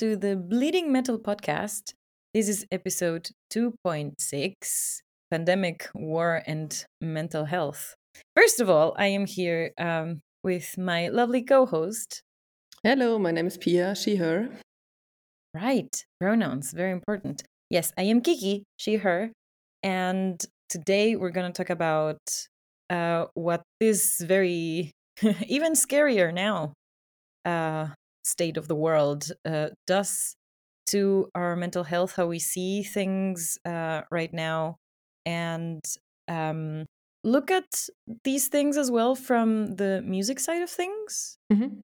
to the Bleeding Metal podcast. This is episode 2.6 Pandemic, War, and Mental Health. First of all, I am here um, with my lovely co host. Hello, my name is Pia, she, her. Right, pronouns, very important. Yes, I am Kiki, she, her. And today we're going to talk about uh, what is very, even scarier now, uh, state of the world uh, does to our mental health, how we see things uh, right now, and um, look at these things as well from the music side of things. Mm-hmm.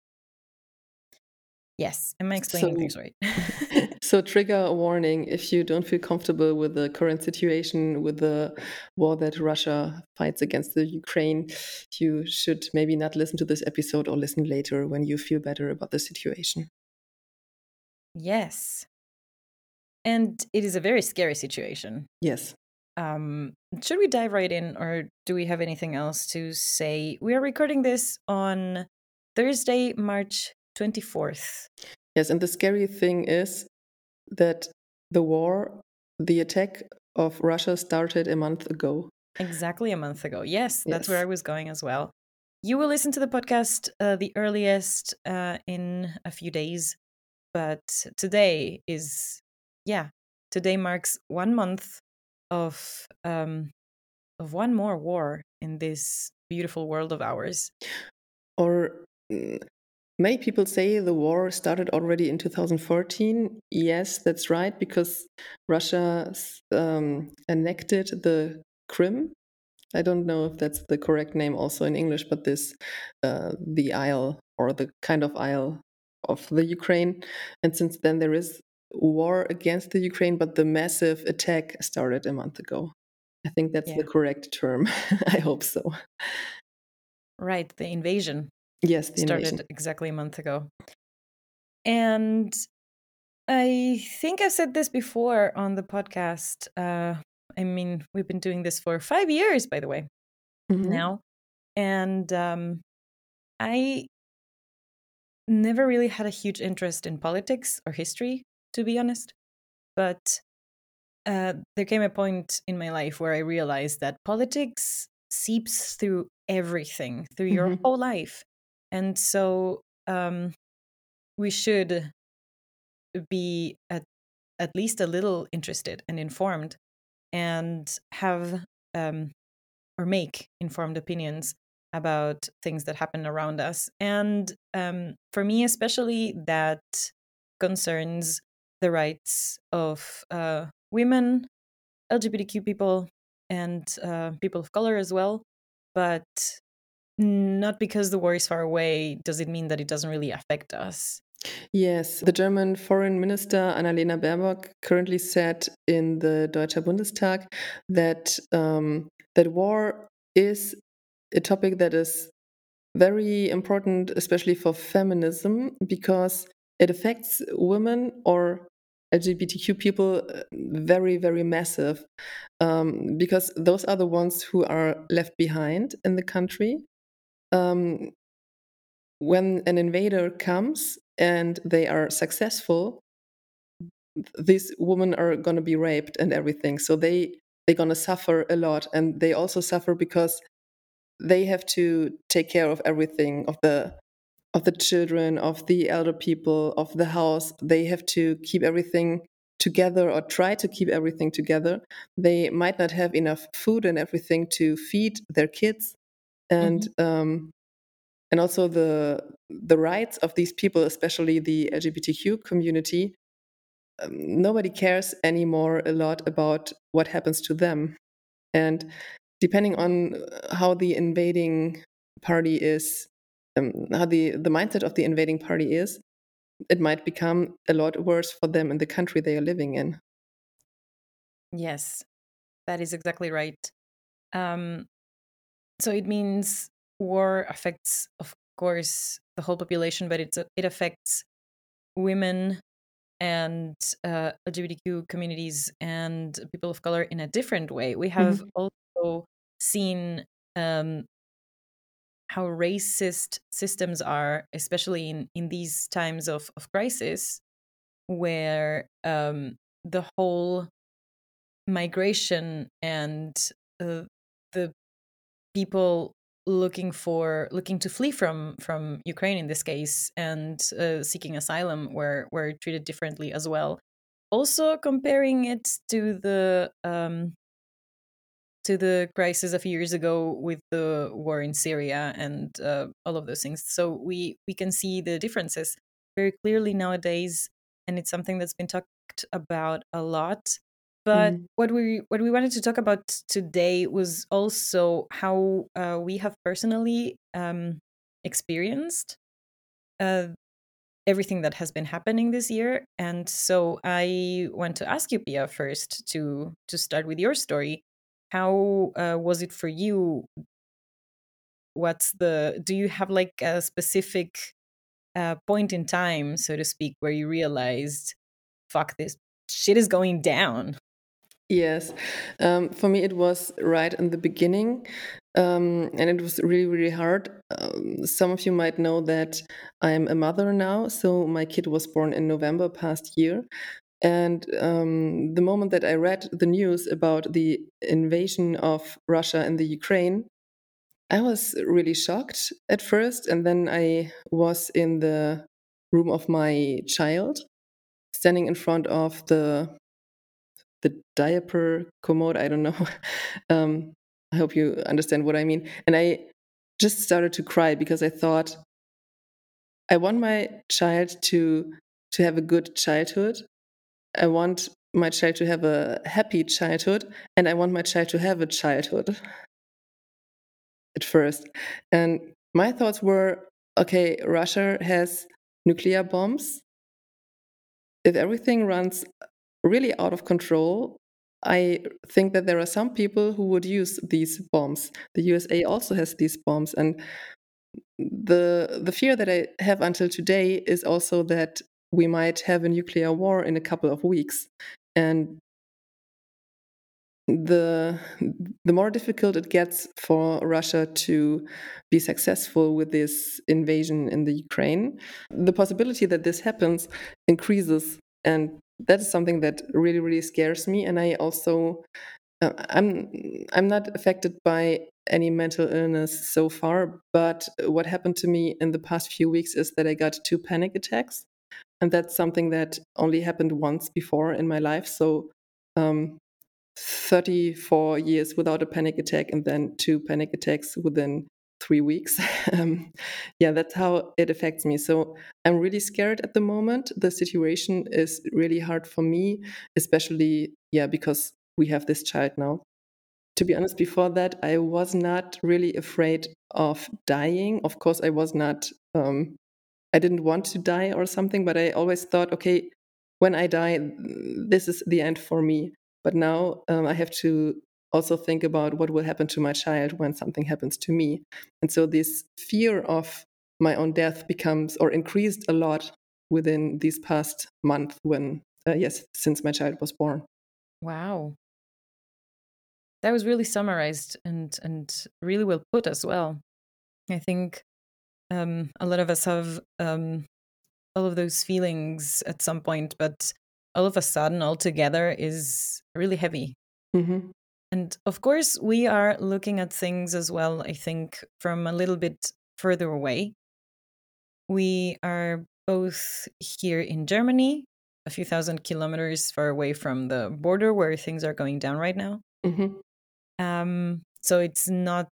Yes, am I explaining so, things right? so, trigger a warning if you don't feel comfortable with the current situation, with the war that Russia fights against the Ukraine, you should maybe not listen to this episode or listen later when you feel better about the situation. Yes. And it is a very scary situation. Yes. Um, should we dive right in, or do we have anything else to say? We are recording this on Thursday, March 24th. Yes, and the scary thing is that the war, the attack of Russia started a month ago. Exactly a month ago. Yes, that's yes. where I was going as well. You will listen to the podcast uh, the earliest uh, in a few days, but today is, yeah, today marks one month of um, of one more war in this beautiful world of ours. Or mm, Many people say the war started already in 2014. Yes, that's right, because Russia um, annexed the Crimea. I don't know if that's the correct name also in English, but this, uh, the isle or the kind of isle of the Ukraine. And since then, there is war against the Ukraine, but the massive attack started a month ago. I think that's yeah. the correct term. I hope so. Right, the invasion. Yes, the started exactly a month ago. And I think I've said this before on the podcast. Uh, I mean, we've been doing this for five years, by the way, mm-hmm. now. And um, I never really had a huge interest in politics or history, to be honest. But uh, there came a point in my life where I realized that politics seeps through everything, through your mm-hmm. whole life and so um, we should be at at least a little interested and informed and have um, or make informed opinions about things that happen around us. And um, for me especially that concerns the rights of uh, women lgbtq people and uh, people of color as well. But not because the war is far away does it mean that it doesn't really affect us. Yes, the German Foreign Minister Annalena Baerbock currently said in the Deutscher Bundestag that um, that war is a topic that is very important, especially for feminism, because it affects women or LGBTQ people uh, very, very massive, um, because those are the ones who are left behind in the country um, when an invader comes and they are successful, these women are going to be raped and everything. So they they're going to suffer a lot, and they also suffer because they have to take care of everything of the of the children, of the elder people, of the house. They have to keep everything together or try to keep everything together. They might not have enough food and everything to feed their kids and mm-hmm. um, and also the the rights of these people, especially the LGBTQ community. Um, nobody cares anymore a lot about what happens to them, and depending on how the invading party is, um, how the the mindset of the invading party is, it might become a lot worse for them in the country they are living in. Yes, that is exactly right. Um, so it means war affects, of course, the whole population, but it's, it affects women and uh, LGBTQ communities and people of color in a different way. We have mm-hmm. also seen um, how racist systems are, especially in, in these times of, of crisis, where um, the whole migration and uh, the people looking for looking to flee from from Ukraine in this case and uh, seeking asylum were were treated differently as well. Also comparing it to the um, to the crisis a few years ago with the war in Syria and uh, all of those things. So we we can see the differences very clearly nowadays, and it's something that's been talked about a lot. But mm. what we what we wanted to talk about today was also how uh, we have personally um, experienced uh, everything that has been happening this year. And so I want to ask you, Pia, first to to start with your story. How uh, was it for you? What's the? Do you have like a specific uh, point in time, so to speak, where you realized, "Fuck this shit is going down"? Yes, um, for me it was right in the beginning, um, and it was really really hard. Um, some of you might know that I'm a mother now, so my kid was born in November past year. And um, the moment that I read the news about the invasion of Russia in the Ukraine, I was really shocked at first, and then I was in the room of my child, standing in front of the the diaper commode. I don't know. um, I hope you understand what I mean. And I just started to cry because I thought I want my child to to have a good childhood. I want my child to have a happy childhood, and I want my child to have a childhood at first. And my thoughts were okay, Russia has nuclear bombs. If everything runs really out of control, I think that there are some people who would use these bombs. The USA also has these bombs, and the the fear that I have until today is also that we might have a nuclear war in a couple of weeks, and the the more difficult it gets for Russia to be successful with this invasion in the Ukraine, the possibility that this happens increases, and that is something that really really scares me and i also uh, i'm i'm not affected by any mental illness so far but what happened to me in the past few weeks is that i got two panic attacks and that's something that only happened once before in my life so um, 34 years without a panic attack and then two panic attacks within three weeks. um, yeah, that's how it affects me. So I'm really scared at the moment. The situation is really hard for me, especially, yeah, because we have this child now. To be honest, before that, I was not really afraid of dying. Of course, I was not, um, I didn't want to die or something, but I always thought, okay, when I die, this is the end for me. But now um, I have to also think about what will happen to my child when something happens to me. And so this fear of my own death becomes or increased a lot within these past month when uh, yes since my child was born wow that was really summarized and and really well put as well i think um, a lot of us have um, all of those feelings at some point but all of a sudden all together is really heavy mm-hmm. And of course, we are looking at things as well, I think, from a little bit further away. We are both here in Germany, a few thousand kilometers far away from the border where things are going down right now. Mm-hmm. Um, so it's not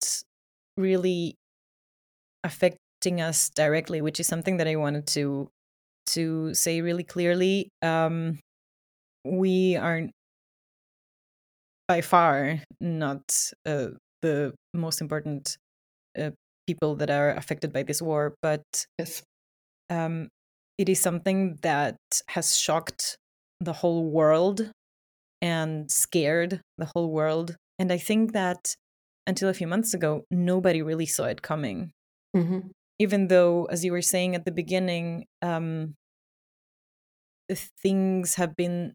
really affecting us directly, which is something that I wanted to to say really clearly. Um, we are by far not uh, the most important uh, people that are affected by this war, but yes. um, it is something that has shocked the whole world and scared the whole world. And I think that until a few months ago, nobody really saw it coming. Mm-hmm. Even though, as you were saying at the beginning, um, things have been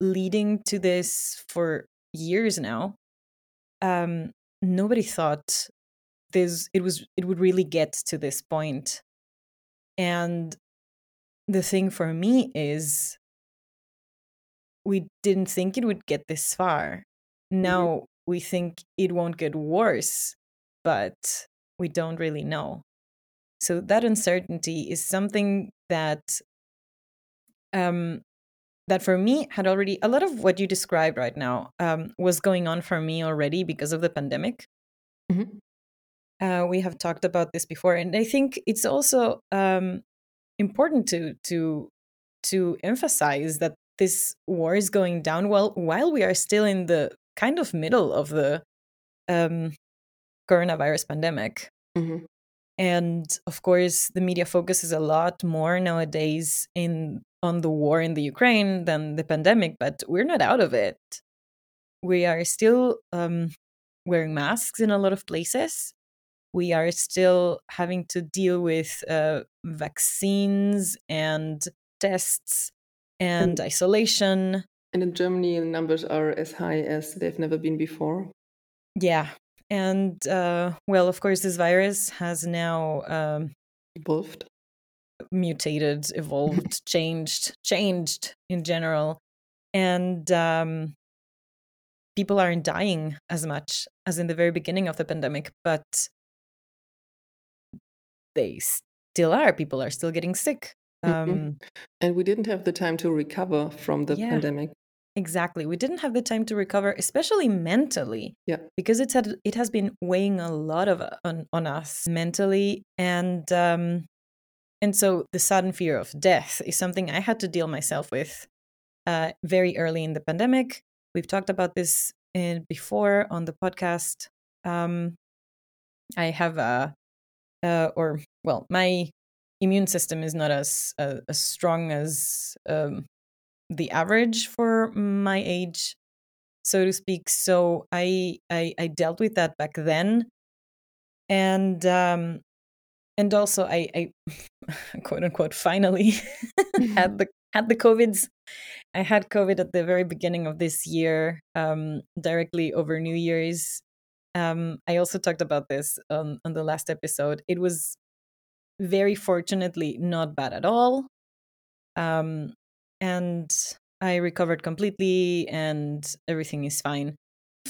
leading to this for years now, um, nobody thought this it was it would really get to this point. And the thing for me is we didn't think it would get this far. Now mm-hmm. we think it won't get worse, but we don't really know. So that uncertainty is something that um, that for me had already a lot of what you described right now um, was going on for me already because of the pandemic. Mm-hmm. Uh, we have talked about this before, and I think it's also um, important to to to emphasize that this war is going down well while we are still in the kind of middle of the um, coronavirus pandemic. Mm-hmm. And of course, the media focuses a lot more nowadays in on the war in the Ukraine than the pandemic, but we're not out of it. We are still um, wearing masks in a lot of places. We are still having to deal with uh, vaccines and tests and, isolation. And in Germany, the numbers are as high as they've never been before. Yeah. And uh, well, of course, this virus has now um, evolved mutated, evolved, changed, changed in general. And um, people aren't dying as much as in the very beginning of the pandemic, but they still are. People are still getting sick. Mm-hmm. Um, and we didn't have the time to recover from the yeah, pandemic. Exactly. We didn't have the time to recover, especially mentally. Yeah. Because it's had it has been weighing a lot of on, on us mentally. And um, and so the sudden fear of death is something I had to deal myself with uh, very early in the pandemic. We've talked about this in, before on the podcast. Um, I have a, uh, or well, my immune system is not as uh, as strong as um, the average for my age, so to speak. So I I, I dealt with that back then, and um, and also I, I quote unquote finally had the had the covids. I had covid at the very beginning of this year um, directly over new year's. Um, i also talked about this on, on the last episode. It was very fortunately not bad at all. Um, and i recovered completely and everything is fine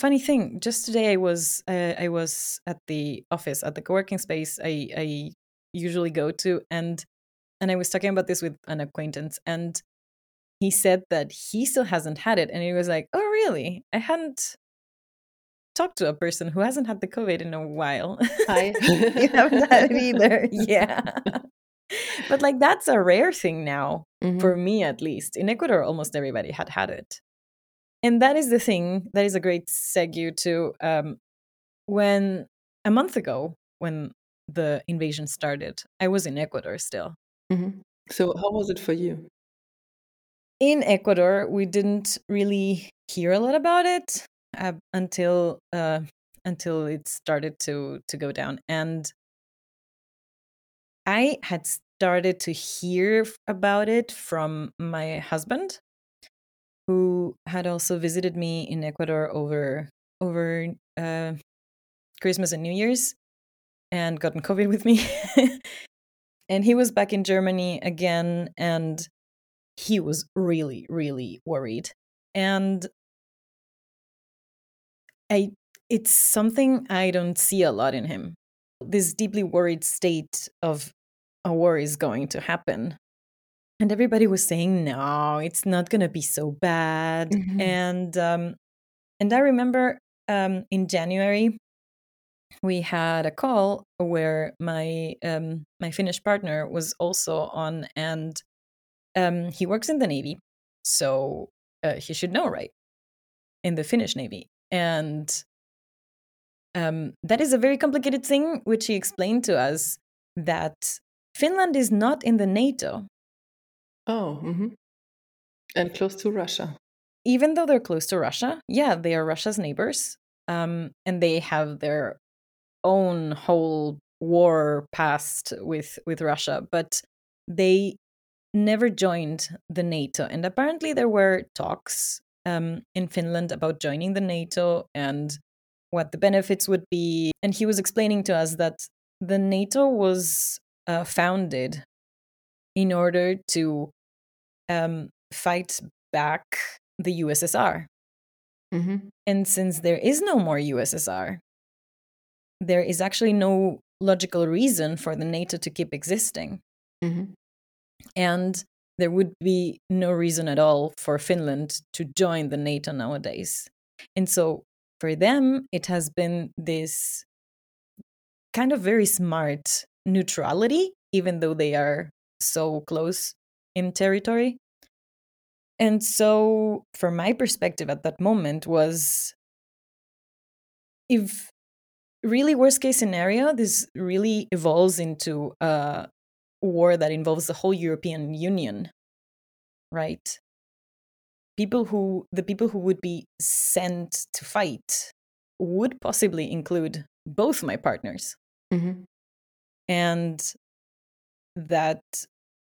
funny thing just today i was uh, i was at the office at the co-working space i i usually go to and and i was talking about this with an acquaintance and he said that he still hasn't had it and he was like oh really? I hadn't talked to a person who hasn't had the covid in a while. I you haven't had it either. Yeah. But like that's a rare thing now mm-hmm. for me at least. In ecuador almost everybody had had it and that is the thing that is a great segue to um, when a month ago when the invasion started i was in ecuador still. Mm-hmm. so how was it for you? In ecuador we didn't really hear a lot about it uh, until uh, until it started to to go down. And i had started to hear about it from my husband who had also visited me in Ecuador over over uh, Christmas and New Year's, and gotten COVID with me. and he was back in Germany again, and he was really, really worried. And I, it's something I don't see a lot in him. This deeply worried state of a war is going to happen and everybody was saying no it's not going to be so bad mm-hmm. and um and i remember um in january we had a call where my um my finnish partner was also on and um he works in the navy so uh, he should know right in the finnish navy and um that is a very complicated thing which he explained to us that finland is not in the nato Oh, hmm And close to Russia. Even though they're close to Russia, yeah, they are Russia's neighbors. Um, and they have their own whole war past with with Russia, but they never joined the NATO. And apparently, there were talks um, in Finland about joining the NATO and what the benefits would be. And he was explaining to us that the NATO was uh, founded in order to um, fight back the USSR. Mm-hmm. And since there is no more USSR, there is actually no logical reason for the NATO to keep existing. Mm-hmm. And there would be no reason at all for Finland to join the NATO nowadays. And so for them, it has been this kind of very smart neutrality, even though they are so close in territory. And so, from my perspective at that moment, was if really worst case scenario, this really evolves into a war that involves the whole European Union, right? People who, the people who would be sent to fight would possibly include both my partners. Mm-hmm. And that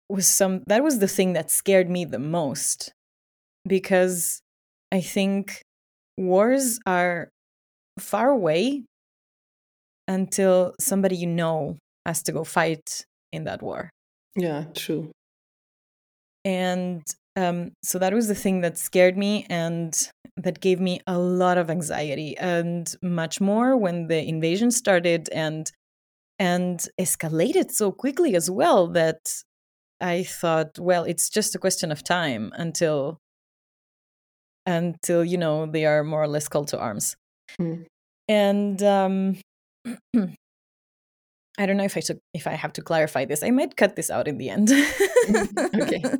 was some, that was the thing that scared me the most because I think wars are far away until somebody you know has to go fight in that war. Yeah, true. And um, so that was the thing that scared me and that gave me a lot of anxiety and much more when the invasion started and and escalated so quickly as well that I thought, well, it's just a question of time until until you know they are more or less called to arms. Mm. And um, I don't know if I should, if I have to clarify this. I might cut this out in the end. okay.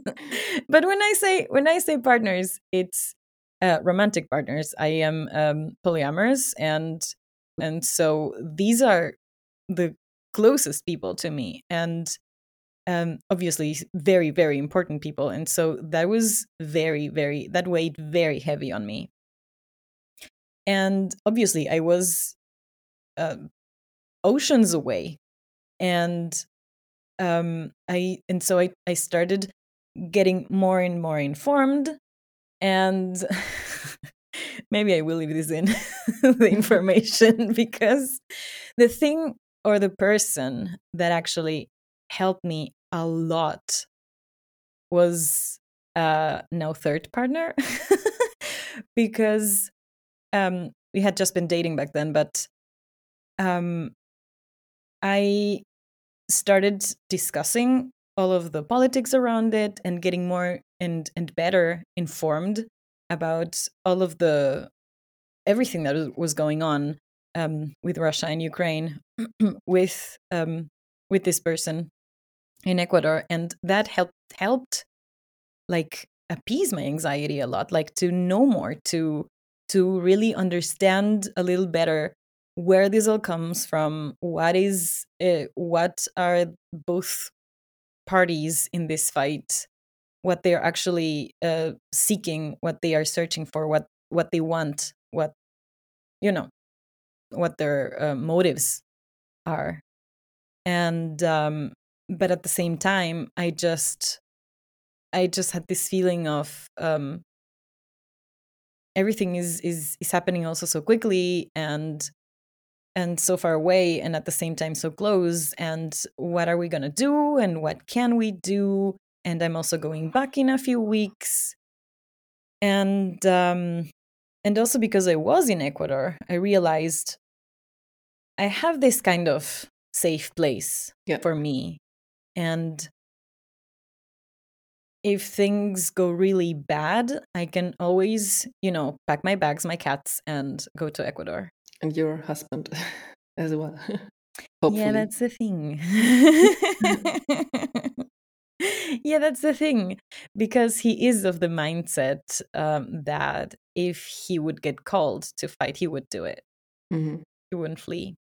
But when I say when I say partners, it's uh, romantic partners. I am um, polyamorous, and and so these are the closest people to me, and um, obviously very very important people. And so that was very very that weighed very heavy on me. And obviously, I was uh, oceans away and um i and so i i started getting more and more informed and maybe i will leave this in the information because the thing or the person that actually helped me a lot was uh now third partner because um we had just been dating back then but um I started discussing all of the politics around it and getting more and and better informed about all of the everything that was going on um, with Russia and Ukraine with um, with this person in Ecuador, and that helped helped like appease my anxiety a lot, like to know more, to to really understand a little better where this all comes from what is uh, what are both parties in this fight what they're actually uh, seeking what they are searching for what what they want what you know what their uh, motives are. And um but at the same time i just i just had this feeling of um everything is is is happening also so quickly and and so far away and at the same time so close and what are we going to do and what can we do? And i'm also going back in a few weeks. And um and also because i was in ecuador i realized i have this kind of safe place yeah. for me and if things go really bad i can always you know pack my bags my cats and go to ecuador and your husband as well. Hopefully. Yeah, that's the thing. yeah, that's the thing. Because he is of the mindset um, that if he would get called to fight, he would do it. Mm-hmm. He wouldn't flee.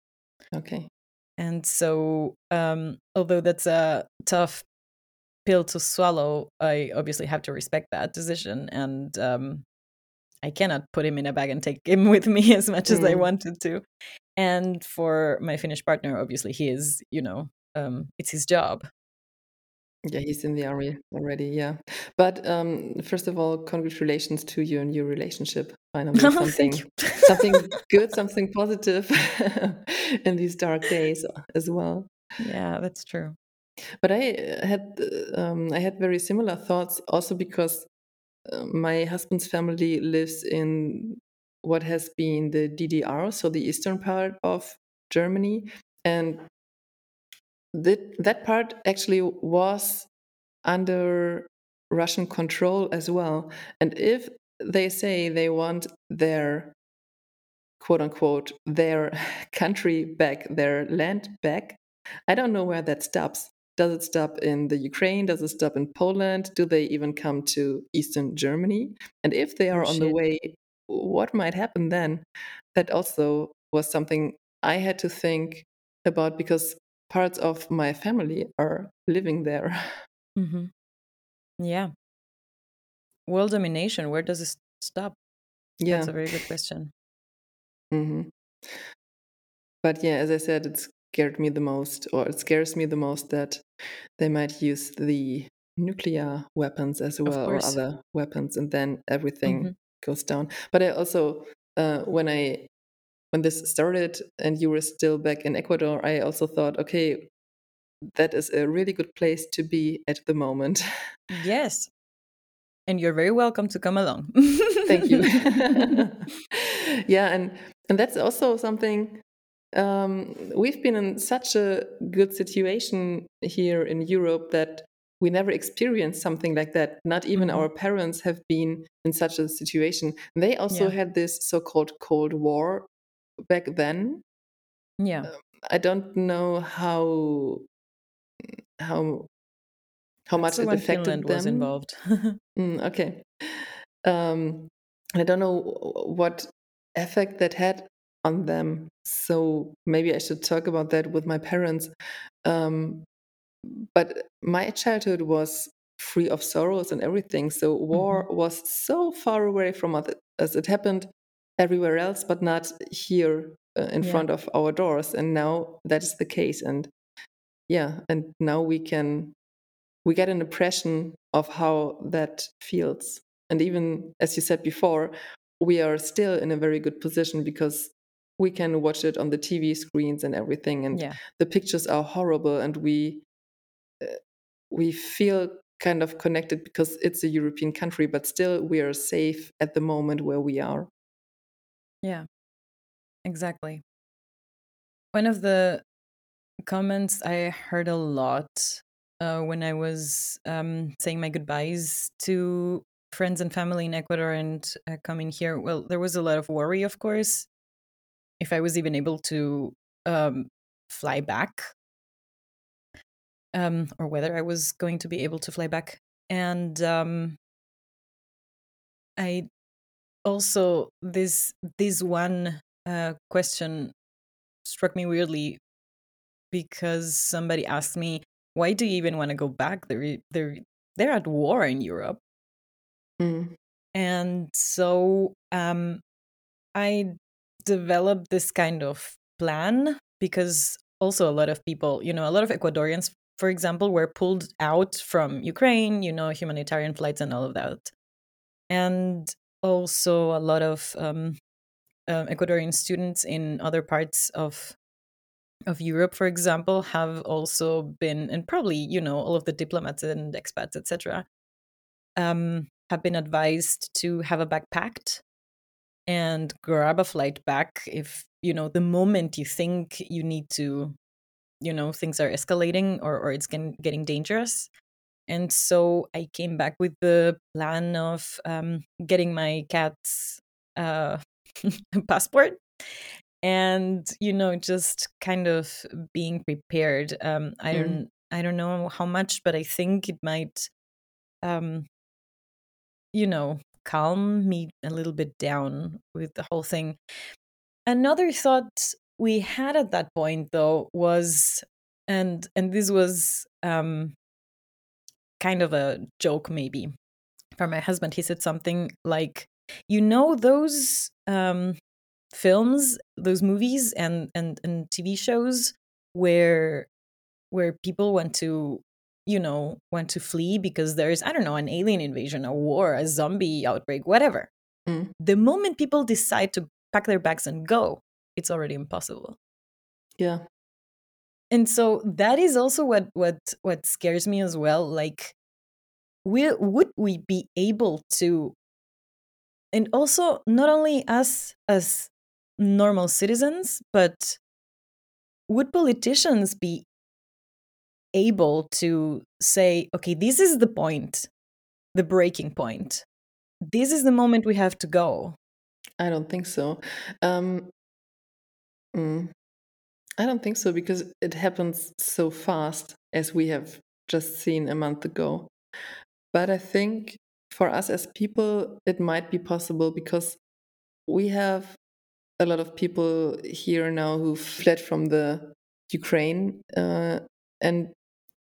Okay. And so, um, although that's a tough pill to swallow, I obviously have to respect that decision. And um, I cannot put him in a bag and take him with me as much mm. as I mm. wanted to. And for my Finnish partner, obviously, he is, you know, um, it's his job. Yeah, he's in the army already. Yeah, but um, first of all, congratulations to your new relationship. Finally, oh, something, something good, something positive in these dark days as well. Yeah, that's true. But I had um, I had very similar thoughts, also because uh, my husband's family lives in what has been the DDR, so the eastern part of Germany, and that that part actually was under Russian control as well. And if they say they want their quote unquote their country back, their land back, I don't know where that stops. Does it stop in the Ukraine? Does it stop in Poland? Do they even come to Eastern Germany? And if they are Oh, on the way, what might happen then? That also was something I had to think about because parts of my family are living there. hmm Yeah. World domination, where does it stop? yeah. That's a very good question. hmm But yeah, as I said, it scared me the most, or it scares me the most that they might use the nuclear weapons as well, or other weapons, and then everything Mhm. goes down. But I also, uh, when I when this started and you were still back in Ecuador, I also thought, okay, that is a really good place to be at the moment. Yes. And you're very welcome to come along. Thank you. yeah, and and that's also something um, we've been in such a good situation here in Europe that we never experienced something like that. Not even Mhm. our parents have been in such a situation. They also Yeah. had this so-called Cold War back then. Yeah. I don't know how how how much it affected Finland was involved. Mm, okay. Um, I don't know what effect that had on them. So maybe I should talk about that with my parents. Um, but my childhood was free of sorrows and everything. So war was so far away from us as it happened everywhere else, but not here uh, in Yeah. front of our doors. And now that is the case. And yeah, and now we can we get an impression of how that feels. And even as you said before, we are still in a very good position because we can watch it on the TV screens and everything, and Yeah. the pictures are horrible, and we uh, we feel kind of connected because it's a European country, but still we are safe at the moment where we are. Yeah. Exactly. One of the comments I heard a lot uh, when I was um, saying my goodbyes to friends and family in Ecuador and uh, coming here. Well, there was a lot of worry, of course, if I was even able to um, fly back um, or whether I was going to be able to fly back. And um, I also this this one uh, question struck me weirdly because somebody asked me, "Why do you even want to go back? They're they're they're at war in Europe." Mm. And so um, I developed this kind of plan because also a lot of people, you know, a lot of Ecuadorians, for example, were pulled out from Ukraine, you know, humanitarian flights and all of that. And also a lot of um, uh, Ecuadorian students in other parts of of Europe, for example, have also been, and probably you know all of the diplomats and expats, etc., um, have been advised to have a bag packed and grab a flight back if you know the moment you think you need to, you know, things are escalating or or it's getting getting dangerous. And so I came back with the plan of um, getting my cat's uh, passport and you know just kind of being prepared um i Mm. don't i don't know how much but i think it might um you know calm me a little bit down with the whole thing another thought we had at that point though was and and this was um kind of a joke maybe from my husband he said something like you know those um films those movies and and and tv shows where where people want to you know want to flee because there's i don't know an alien invasion a war a zombie outbreak whatever Mm. the moment people decide to pack their bags and go it's already impossible Yeah. And so that is also what what what scares me as well like will would we be able to and also not only us as normal citizens but would politicians be able to say okay this is the point the breaking point. This is the moment we have to go. I don't think so. Um, mm, I don't think so because it happens so fast, as we have just seen a month ago. But I think for us as people, it might be possible because we have a lot of people here now who fled from the Ukraine. Uh, and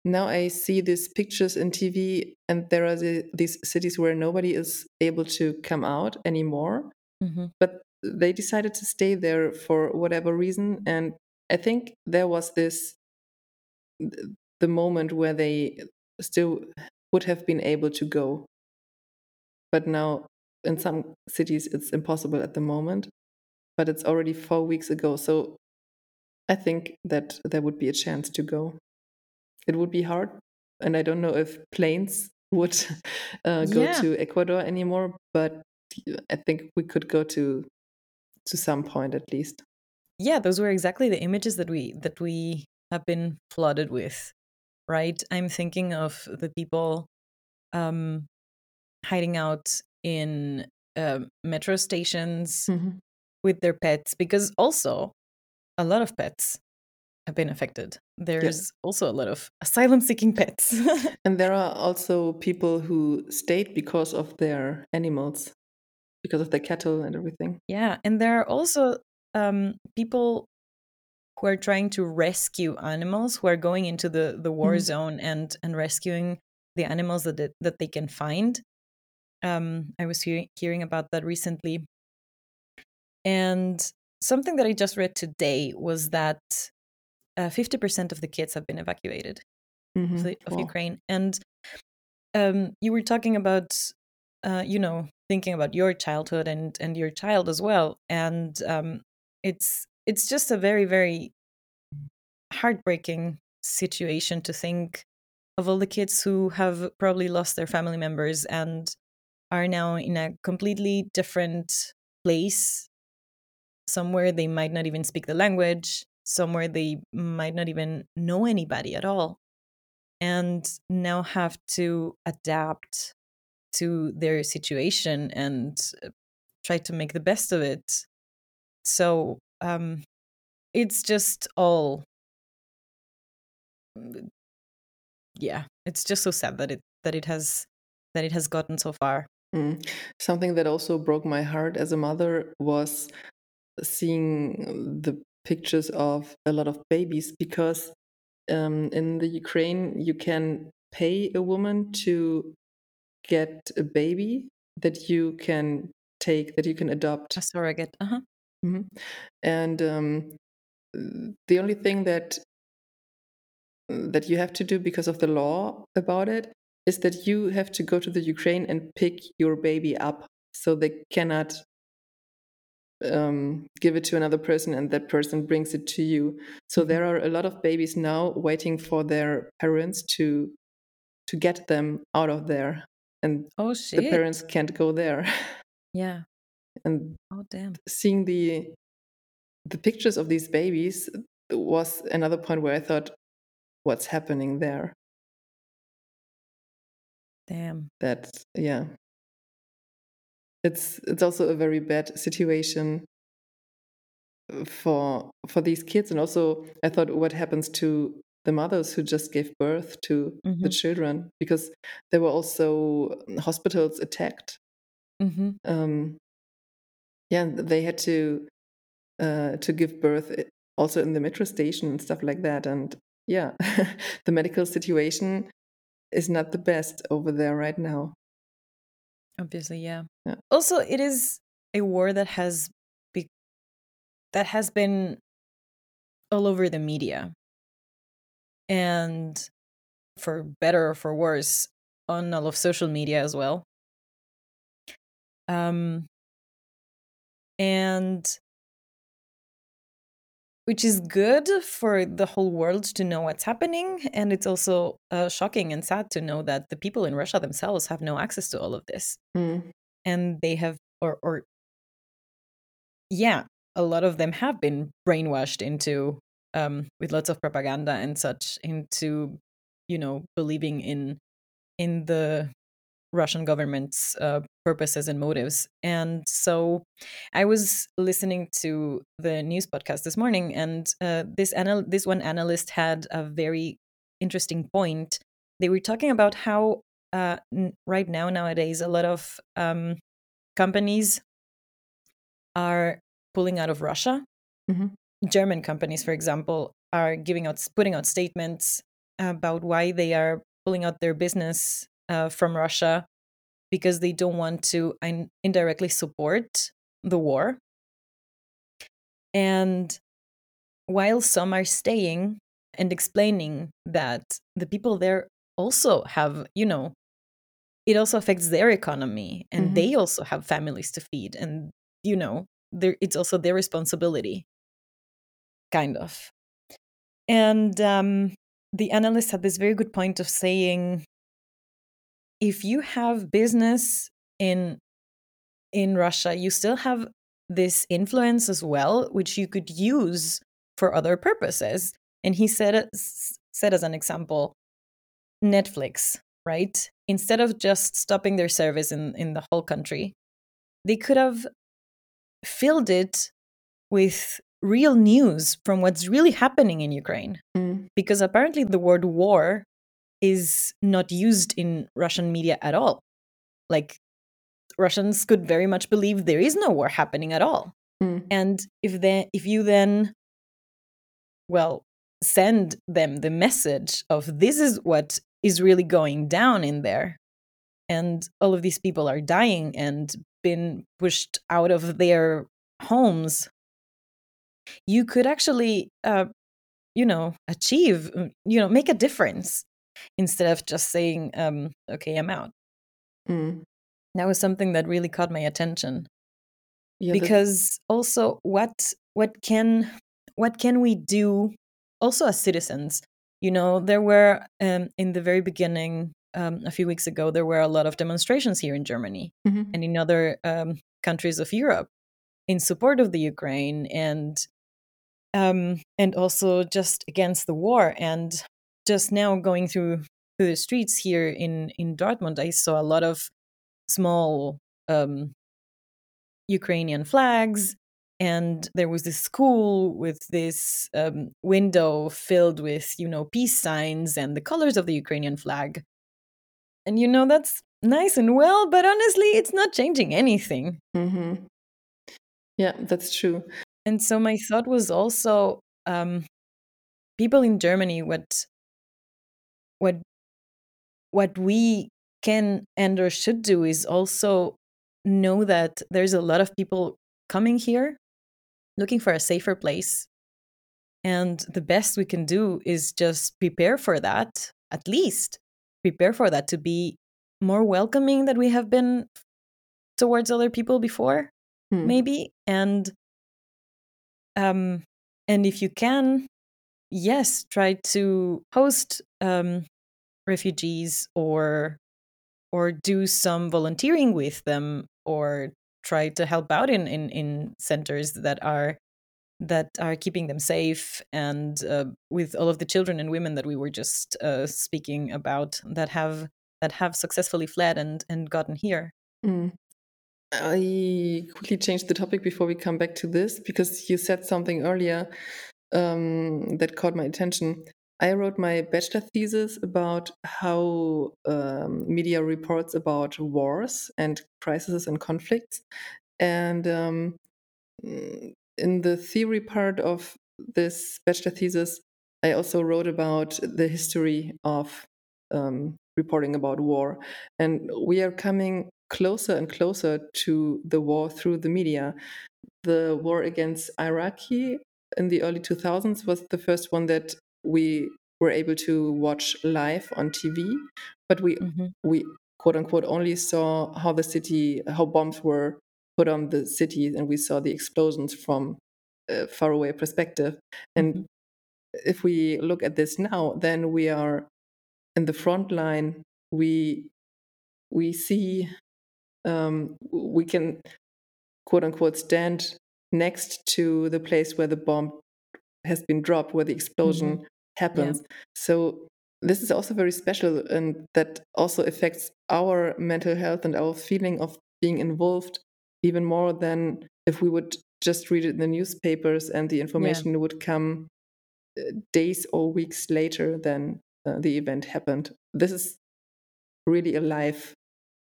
now I see these pictures in TV, and there are the, these cities where nobody is able to come out anymore. mm-hmm. But they decided to stay there for whatever reason. And I think there was this the moment where they still would have been able to go. But now in some cities it's impossible at the moment. But it's already four weeks ago. So I think that there would be a chance to go. It would be hard. And I don't know if planes would uh, go Yeah. to Ecuador anymore, but I think we could go to to some point at least. Yeah those were exactly the images that we that we have been flooded with right i'm thinking of the people um hiding out in um metro stations Mhm. with their pets because also a lot of pets have been affected there's also a lot of asylum seeking pets And there are also people who stayed because of their animals, because of their cattle and everything. yeah and there are also um people who are trying to rescue animals who are going into the the war Mhm. zone and and rescuing the animals that it, that they can find um i was hearing hearing about that recently and something that i just read today was that uh, 50% of the kids have been evacuated Mhm. of, the, of Wow. Ukraine. And um, you were talking about, uh, you know, thinking about your childhood and and your child as well. And um, it's it's just a very very heartbreaking situation to think of all the kids who have probably lost their family members and are now in a completely different place. Somewhere they might not even speak the language somewhere they might not even know anybody at all and now have to adapt to their situation and uh, try to make the best of it so um it's just all yeah it's just so sad that it that it has that it has gotten so far Mm. Something that also broke my heart as a mother was seeing the pictures of a lot of babies because um, in the Ukraine you can pay a woman to get a baby that you can take, that you can adopt. a surrogate uh-huh Mhm. And um, the only thing that that you have to do because of the law about it is that you have to go to the Ukraine and pick your baby up, so they cannot um, give it to another person, and that person brings it to you. So there are a lot of babies now waiting for their parents to to get them out of there, and oh the parents can't go there. yeah and oh damn seeing the the pictures of these babies was another point where I thought, what's happening there? damn That yeah, it's it's also a very bad situation for for these kids, and also I thought, what happens to the mothers who just gave birth to the Mhm. children because there were also hospitals attacked. hmm Um, yeah, they had to uh, to give birth also in the metro station and stuff like that. And yeah, the medical situation is not the best over there right now. obviously yeah. Yeah. also it is a war that has be- that has been all over the media and for better or for worse on all of social media as well um and which is good for the whole world to know what's happening and it's also uh, shocking and sad to know that the people in russia themselves have no access to all of this Mm. and they have or or yeah a lot of them have been brainwashed into um with lots of propaganda and such into you know believing in in the russian government's uh, purposes and motives and so i was listening to the news podcast this morning and uh, this anal- this one analyst had a very interesting point they were talking about how uh, n- right now nowadays a lot of um, companies are pulling out of Russia. Mhm. German companies, for example, are giving out putting out statements about why they are pulling out their business uh, from Russia because they don't want to in- indirectly support the war. And while some are staying and explaining that the people there also have, you know, it also affects their economy and Mhm. they also have families to feed and you know it's also their responsibility kind of and um, the analyst had this very good point of saying if you have business in in russia you still have this influence as well which you could use for other purposes and he said as- said as an example netflix right instead of just stopping their service in in the whole country they could have filled it with real news from what's really happening in Ukraine. Mm. Because apparently the word war is not used in Russian media at all. Like Russians could very much believe there is no war happening at all. Mm. And if then if you then well send them the message of this is what is really going down in there and all of these people are dying and been pushed out of their homes you could actually uh, you know achieve you know make a difference instead of just saying um, okay i'm out Mm. that was something that really caught my attention Yeah, because also what what can what can we do also as citizens you know there were um, in the very beginning um, a few weeks ago there were a lot of demonstrations here in germany Mhm. and in other um, countries of europe in support of the ukraine and um, and also just against the war and just now going through through the streets here in in dortmund i saw a lot of small um, Ukrainian flags. And there was this school with this um, window filled with, you know, peace signs and the colors of the Ukrainian flag. And, you know, that's nice and well, but honestly, it's not changing anything. Mhm. Yeah, that's true. And so my thought was also um, people in Germany, what, what, what we can and or should do is also know that there's a lot of people coming here looking for a safer place. And the best we can do is just prepare for that, at least prepare for that to be more welcoming that we have been towards other people before, Hmm. maybe. And um and if you can, yes, try to host um refugees or or do some volunteering with them or try to help out in in, in centers that are that are keeping them safe and uh, with all of the children and women that we were just uh, speaking about that have that have successfully fled and and gotten here Mm. I quickly changed the topic before we come back to this because you said something earlier um, that caught my attention. I wrote my bachelor thesis about how um, media reports about wars and crises and conflicts. And um, mm, in the theory part of this bachelor thesis, I also wrote about the history of um, reporting about war. And we are coming closer and closer to the war through the media. The war against Iraqi in the early 2000s was the first one that we were able to watch live on TV, but we Mhm. we quote unquote only saw how the city how bombs were put on the city, and we saw the explosions from uh, far away perspective. And mm-hmm. if we look at this now, then we are in the front line. We we see um, we can quote unquote stand next to the place where the bomb has been dropped, where the explosion mm-hmm. happens. Yeah. So this is also very special and that also affects our mental health and our feeling of being involved even more than if we would just read it in the newspapers and the information yeah. would come uh, days or weeks later than uh, the event happened. This is really a live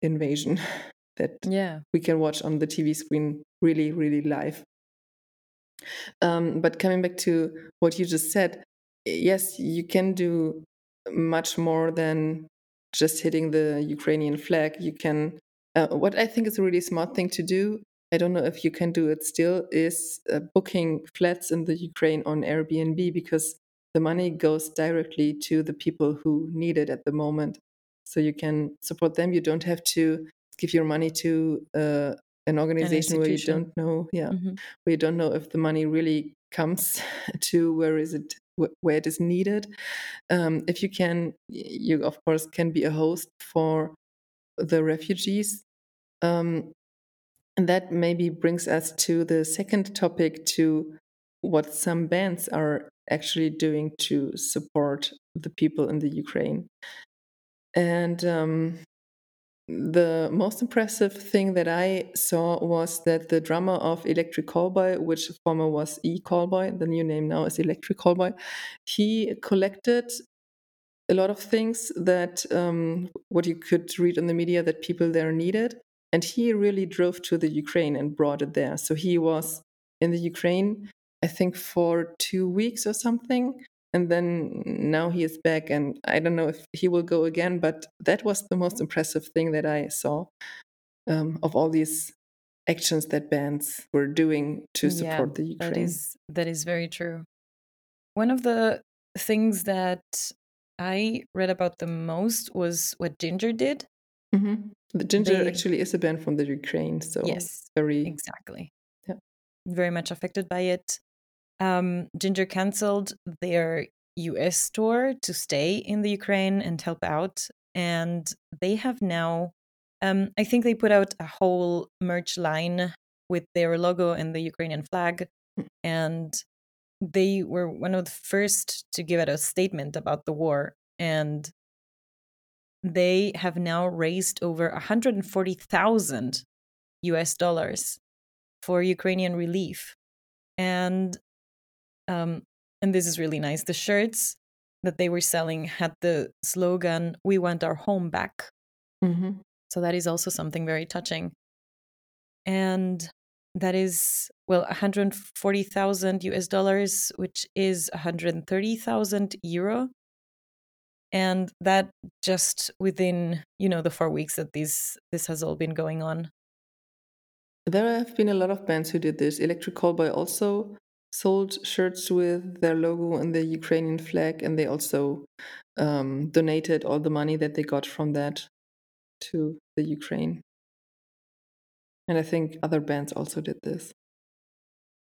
invasion that yeah. we can watch on the TV screen really, really live. Um, but coming back to what you just said, yes, you can do much more than just hitting the Ukrainian flag. You can, uh, what I think is a really smart thing to do. I don't know if you can do it still, is uh, booking flats in the Ukraine on Airbnb because the money goes directly to the people who need it at the moment. So you can support them. You don't have to give your money to uh, an organization an where you don't know, yeah, mm-hmm. where you don't know if the money really comes to where is it where it is needed. Um, if you can, you of course can be a host for the refugees. Um, and that maybe brings us to the second topic to what some bands are actually doing to support the people in the Ukraine. And um, the most impressive thing that I saw was that the drummer of Electric Callboy, which former was E Callboy, the new name now is Electric Callboy, he collected a lot of things that um, what you could read in the media that people there needed, and he really drove to the Ukraine and brought it there. So he was in the Ukraine, I think, for two weeks or something, and then now he is back and i don't know if he will go again but that was the most impressive thing that i saw um, of all these actions that bands were doing to support yeah, the ukraine. that is that is very true. One of the things that i read about the most was what Jinjer did. Mm-hmm. the Jinjer they, actually is a band from the ukraine so yes very exactly. Yeah. very much affected by it um, Jinjer canceled their US store to stay in the Ukraine and help out. And they have now, um, I think they put out a whole merch line with their logo and the Ukrainian flag. Hmm. And they were one of the first to give out a statement about the war. And they have now raised over 140,000 US dollars for Ukrainian relief. And um, and this is really nice. The shirts that they were selling had the slogan, We want our home back. Mm-hmm. So that is also something very touching. And that is, well, 140,000 US dollars, which is 130,000 euro. And that just within, you know, the four weeks that this this has all been going on. There have been a lot of bands who did this. Electric Callboy also sold shirts with their logo and the Ukrainian flag, and they also um, donated all the money that they got from that to the Ukraine. And I think other bands also did this.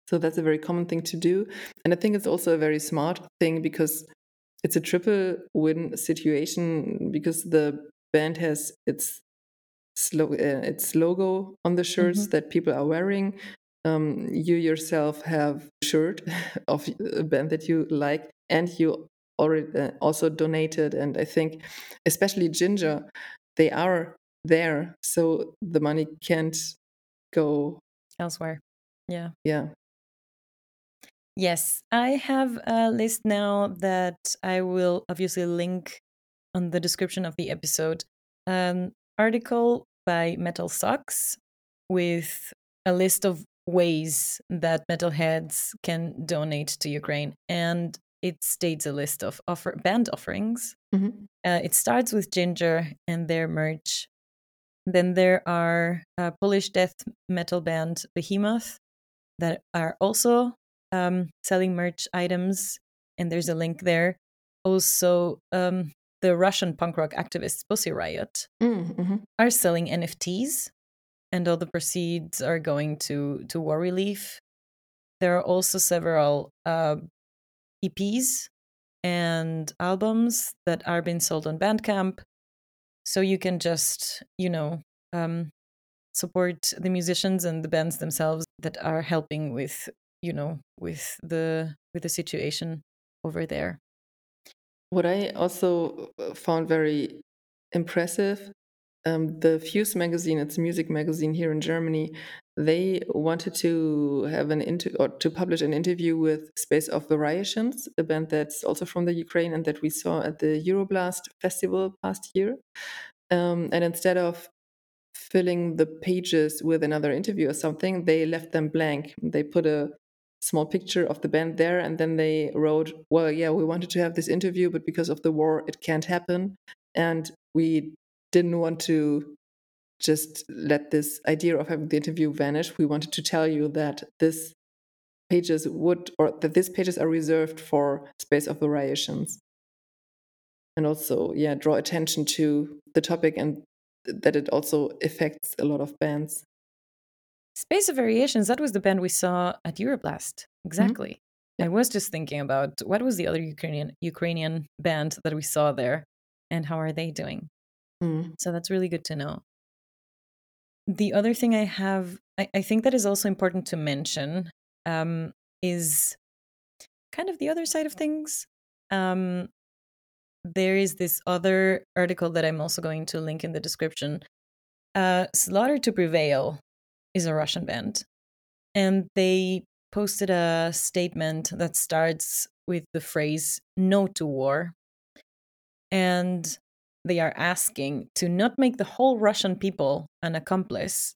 So that's a very common thing to do. And I think it's also a very smart thing because it's a triple win situation because the band has its uh, its logo on the shirts mm-hmm. that people are wearing um, you yourself have a shirt of a band that you like and you already uh, also donated and i think especially Jinjer they are there so the money can't go elsewhere. Yeah. Yeah. Yes. I have a list now that i will obviously link on the description of the episode. An article by MetalSucks with a list of ways that metalheads can donate to Ukraine. And it states a list of offer band offerings. Mm-hmm. Uh, it starts with Jinjer and their merch. Then there are a Polish death metal band Behemoth that are also um, selling merch items, and there's a link there. Also, um, the Russian punk rock activists Pussy Riot mm, mm-hmm. are selling NFTs and all the proceeds are going to to war relief there are also several uh, EPs and albums that are being sold on Bandcamp. So you can just, you know, um, support the musicians and the bands themselves that are helping with, you know, with the with the situation over there. What I also uh, found very impressive, um, the Fuze magazine, it's a music magazine here in Germany, they wanted to have an inter- or to publish an interview with Space of Variations, a band that's also from the Ukraine and that we saw at the Euroblast festival past year. Um, and instead of filling the pages with another interview or something, they left them blank. They put a small picture of the band there and then they wrote, Well, yeah, we wanted to have this interview, but because of the war, it can't happen. And we didn't want to just let this idea of having the interview vanish. We wanted to tell you that this pages would or that these pages are reserved for space of variations and also yeah draw attention to the topic and that it also affects a lot of bands space of variations that was the band we saw at euroblast Mm-hmm. exactly Yeah. i was just thinking about what was the other ukrainian ukrainian band that we saw there and how are they doing Mm. so that's really good to know. The other thing i have i, I think that is also important to mention um, is kind of the other side of things. Um, there is this other article that i'm also going to link in the description. Uh, slaughter to prevail is a russian band and they posted a statement that starts with the phrase no to war. And they are asking to not make the whole russian people an accomplice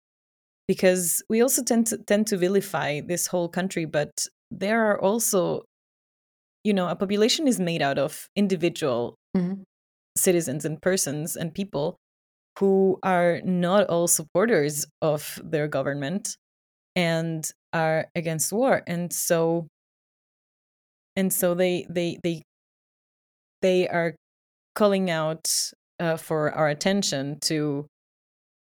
because we also tend to tend to vilify this whole country but there are also you know a population is made out of individual Mhm. citizens and persons and people who are not all supporters of their government and are against war and so and so they they they they are calling out uh, for our attention to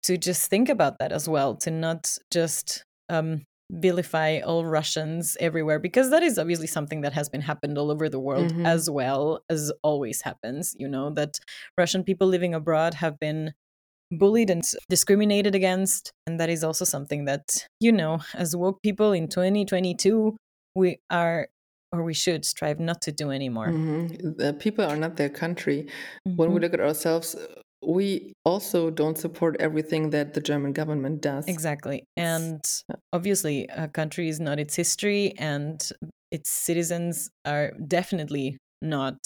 to just think about that as well to not just um, vilify all Russians everywhere because that is obviously something that has been happened all over the world Mhm. as well as always happens you know that Russian people living abroad have been bullied and discriminated against and that is also something that you know as woke people in 2022 we are or we should strive not to do anymore Mhm. People are not their country. When we Mhm. look at ourselves, uh, we also don't support everything that the German government does. Exactly. And obviously, a country is not its history, and its citizens are definitely not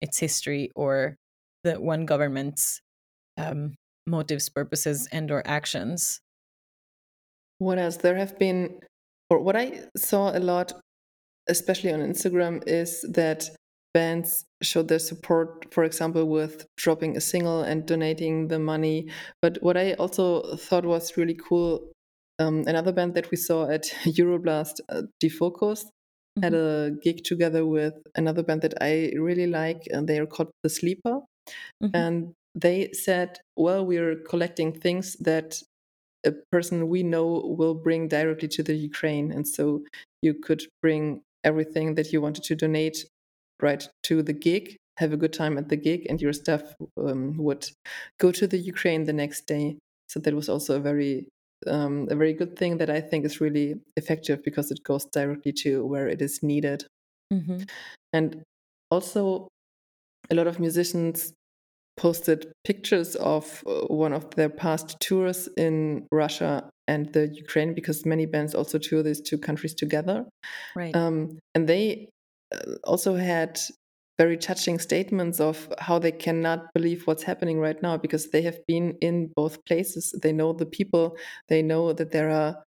its history or the one government's um, motives, purposes, and or actions. What else? There have been, or what I saw a lot, especially on Instagram, is that bands show their support, for example, with dropping a single and donating the money. But what I also thought was really cool, um, another band that we saw at Euroblast, uh, Defocus, had a gig together with another band that I really like, and they are called The Sleeper. Mhm. And they said, well, we're collecting things that a person we know will bring directly to the Ukraine. And so you could bring everything that you wanted to donate right to the gig, have a good time at the gig, and your stuff um, would go to the Ukraine the next day. So that was also a very um, a very good thing that I think is really effective because it goes directly to where it is needed. Mhm. And also, a lot of musicians posted pictures of uh, one of their past tours in Russia and the Ukraine because many bands also tour these two countries together. Right. Um, and they uh, also had very touching statements of how they cannot believe what's happening right now because they have been in both places. They know the people, they know that there are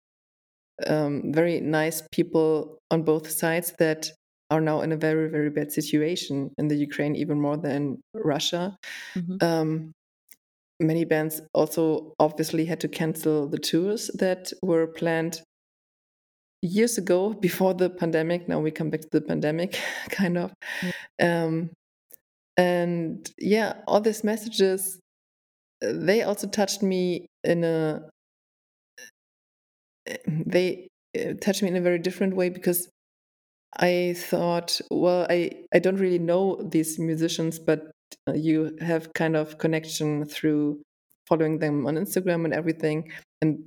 um, very nice people on both sides that are now in a very, very bad situation in the Ukraine, even more than Russia. Mhm. Um, many bands also obviously had to cancel the tours that were planned years ago before the pandemic. Now we come back to the pandemic, kind of. Um, and yeah, all these messages, they also touched me in a. They touched me in a very different way because I thought, well, I, I don't really know these musicians, but uh, you have kind of connection through following them on Instagram and everything. And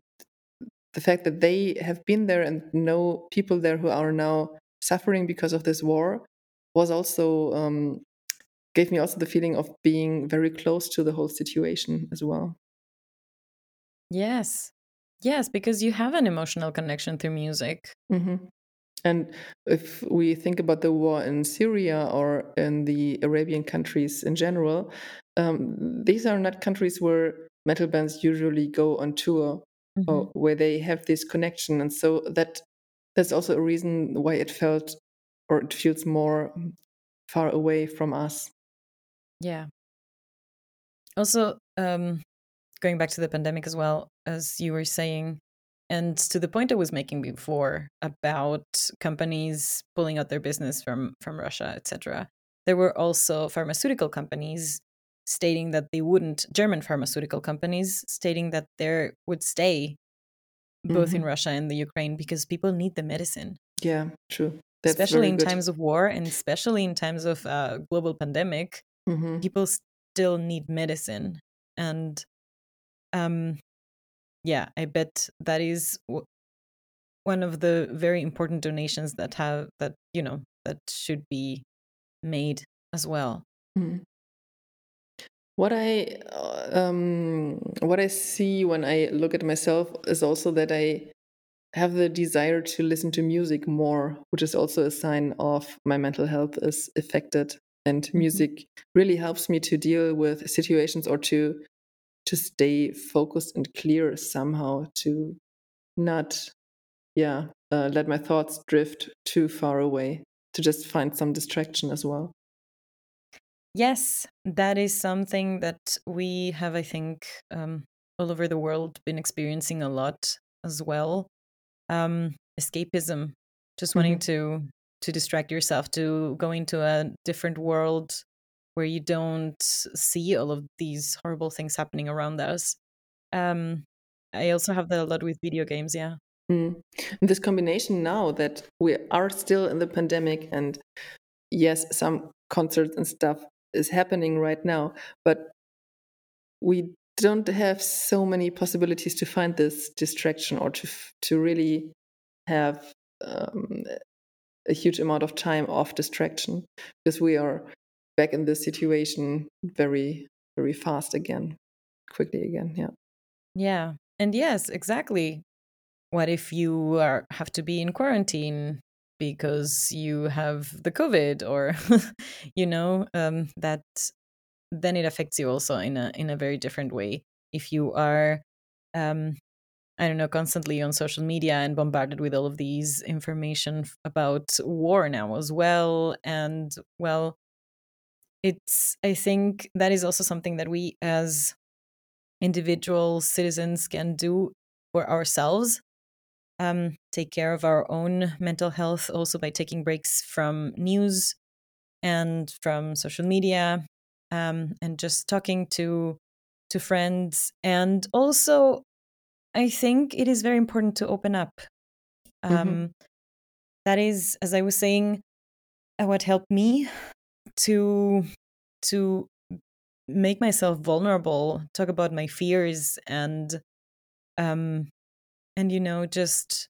the fact that they have been there and know people there who are now suffering because of this war was also um, gave me also the feeling of being very close to the whole situation as well. Yes. Yes, because you have an emotional connection through music. Mm-hmm. And if we think about the war in Syria or in the Arabian countries in general, um, these are not countries where metal bands usually go on tour mm-hmm. or where they have this connection. And so that that's also a reason why it felt or it feels more far away from us. Yeah. Also, um, going back to the pandemic as well, as you were saying, and to the point I was making before about companies pulling out their business from from Russia, etc. There were also pharmaceutical companies stating that they wouldn't German pharmaceutical companies stating that they would stay both mm-hmm. in Russia and the Ukraine because people need the medicine. Yeah, true. That's especially in good. times of war and especially in times of uh, global pandemic, mm-hmm. people still need medicine. And um, yeah, I bet that is w- one of the very important donations that have that you know that should be made as well. Mm. What I uh, um, what I see when I look at myself is also that I have the desire to listen to music more, which is also a sign of my mental health is affected. And mm-hmm. music really helps me to deal with situations or to to stay focused and clear somehow to not yeah uh, let my thoughts drift too far away to just find some distraction as well yes that is something that we have i think um, all over the world been experiencing a lot as well um, escapism just wanting mm-hmm. to to distract yourself to go into a different world where you don't see all of these horrible things happening around us. Um, I also have that a lot with video games. Yeah. Mm. This combination now that we are still in the pandemic, and yes, some concerts and stuff is happening right now, but we don't have so many possibilities to find this distraction or to to really have um, a huge amount of time off distraction because we are back in this situation very very fast again quickly again yeah yeah and yes exactly what if you are have to be in quarantine because you have the covid or you know um, that then it affects you also in a in a very different way if you are um, I don't know, constantly on social media and bombarded with all of these information about war now as well. And well, it's i think that is also something that we as individual citizens can do for ourselves um, take care of our own mental health also by taking breaks from news and from social media um, and just talking to to friends and also i think it is very important to open up mm-hmm. um, mm-hmm. that is as i was saying uh, what helped me to to make myself vulnerable talk about my fears and um and you know just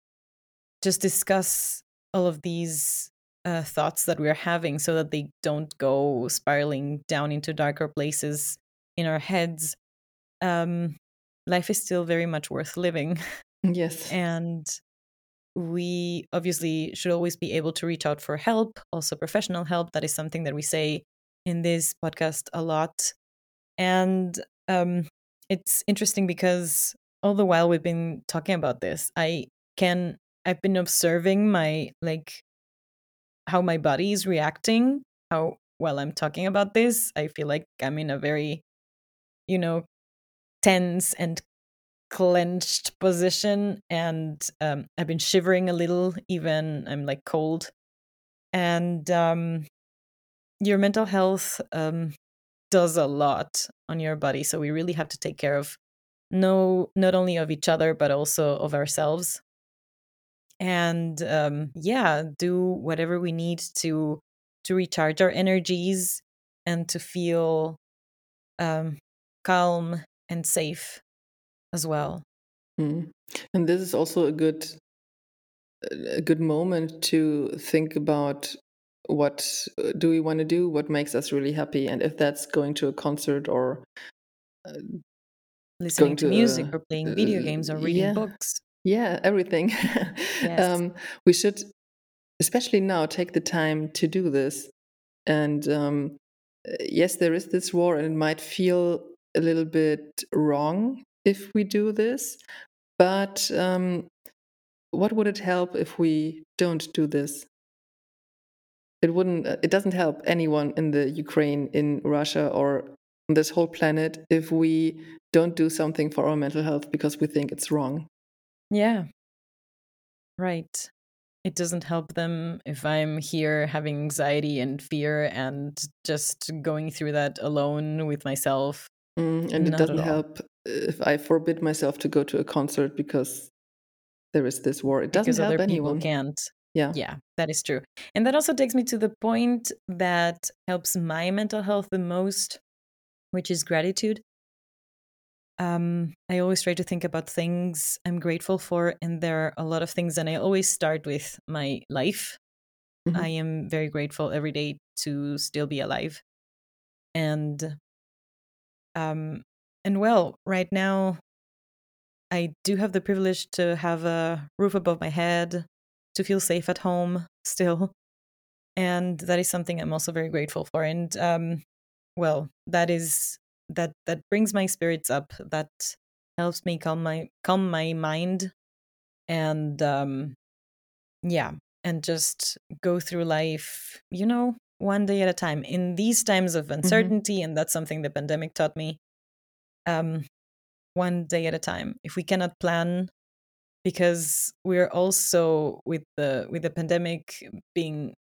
just discuss all of these uh, thoughts that we're having so that they don't go spiraling down into darker places in our heads. Um life is still very much worth living. Yes. And we obviously should always be able to reach out for help, also professional help. That is something that we say in this podcast a lot. And um, it's interesting because all the while we've been talking about this, I can, I've been observing my, like, how my body is reacting, how, while I'm talking about this, I feel like I'm in a very, you know, tense and clenched position and um, I've been shivering a little, even I'm like cold. And um, your mental health um, does a lot on your body. So we really have to take care of no not only of each other but also of ourselves. and um, yeah, do whatever we need to to recharge our energies and to feel um, calm and safe as well. Mm. And this is also a good a good moment to think about what uh, do we want to do what makes us really happy and if that's going to a concert or uh, listening to, to, music or playing video games or reading yeah, books yeah everything yes. um, we should especially now take the time to do this and um, uh, yes there is this war and it might feel a little bit wrong if we do this but um, what would it help if we don't do this? It wouldn't. Uh, it doesn't help anyone in the Ukraine, in Russia, or on this whole planet if we don't do something for our mental health because we think it's wrong. Yeah. Right. It doesn't help them if I'm here having anxiety and fear and just going through that alone with myself. Mm, and Not it doesn't help if I forbid myself to go to a concert because there is this war. It doesn't because help other anyone. people can't. Yeah. Yeah, that is true. And that also takes me to the point that helps my mental health the most, which is gratitude. Um, I always try to think about things I'm grateful for, and there are a lot of things, and I always start with my life. Mm-hmm. I am very grateful every day to still be alive. And um and well, right now I do have the privilege to have a roof above my head, to feel safe at home still. And that is something I'm also very grateful for. And um, well, that is that that brings my spirits up. That helps me calm my calm my mind, and um, yeah, and just go through life, you know, one day at a time. In these times of mm-hmm. uncertainty, mm-hmm. and that's something the pandemic taught me. Um, one day at a time. If we cannot plan because we're also with the with the pandemic being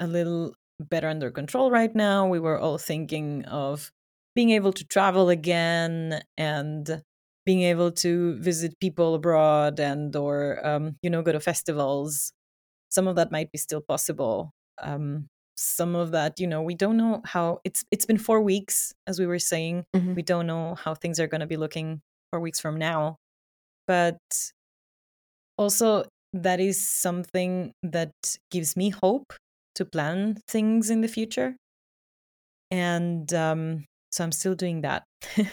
a little better under control right now, we were all thinking of being able to travel again and being able to visit people abroad and or um, you know go to festivals some of that might be still possible um, some of that you know we don't know how it's it's been four weeks as we were saying. Mm-hmm. we don't know how things are going to be looking four weeks from now but also that is something that gives me hope to plan things in the future. And um, so i'm still doing that.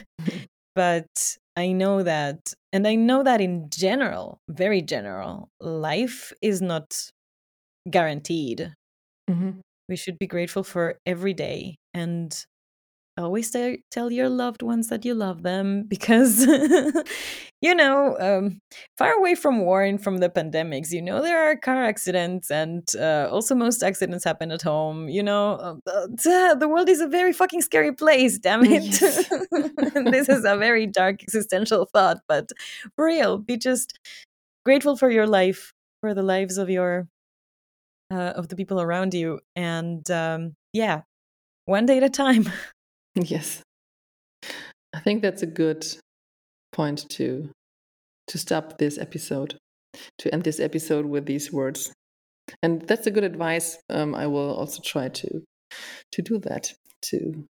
But i know that and i know that in general very general life is not guaranteed. Mm-hmm we should be grateful for every day and always tell your loved ones that you love them because you know um, far away from war and from the pandemics you know there are car accidents and uh, also most accidents happen at home you know uh, the world is a very fucking scary place damn it yes. this is a very dark existential thought but for real be just grateful for your life for the lives of your uh, of the people around you and um, yeah one day at a time. Yes. I think that's a good point to to stop this episode to end this episode with these words. And that's a good advice um, i will also try to to do that to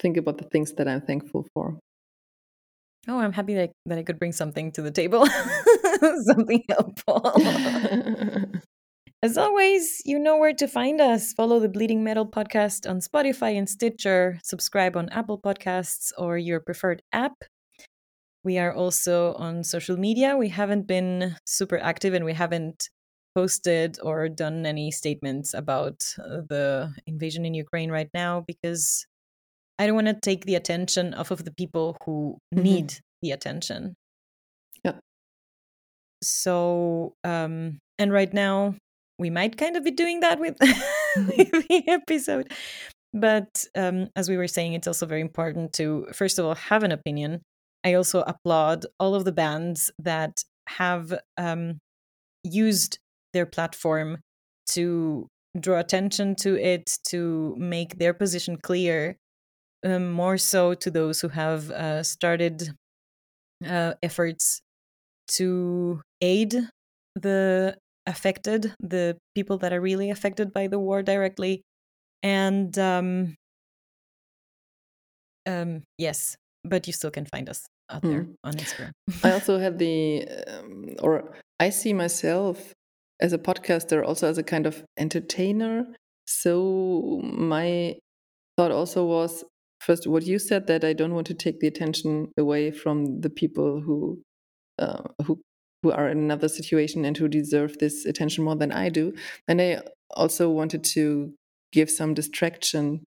think about the things that i'm thankful for. Oh i'm happy that, that i could bring something to the table. Something helpful As always, you know where to find us. Follow the Bleeding Metal podcast on Spotify and Stitcher, subscribe on Apple Podcasts or your preferred app. We are also on social media. We haven't been super active and we haven't posted or done any statements about uh, the invasion in Ukraine right now because I don't want to take the attention off of the people who mm-hmm. need the attention. Yeah. So, um, and right now we might kind of be doing that with, with the episode. But um, as we were saying, it's also very important to, first of all, have an opinion. I also applaud all of the bands that have um, used their platform to draw attention to it, to make their position clear, um, more so to those who have uh, started uh, efforts to aid the affected, the people that are really affected by the war directly. And um, um, yes, but you still can find us out there Mm. on Instagram. I also had the, um, or I see myself as a podcaster also as a kind of entertainer. So my thought also was first what you said that I don't want to take the attention away from the people who uh, who who are in another situation and who deserve this attention more than I do. And I also wanted to give some distraction,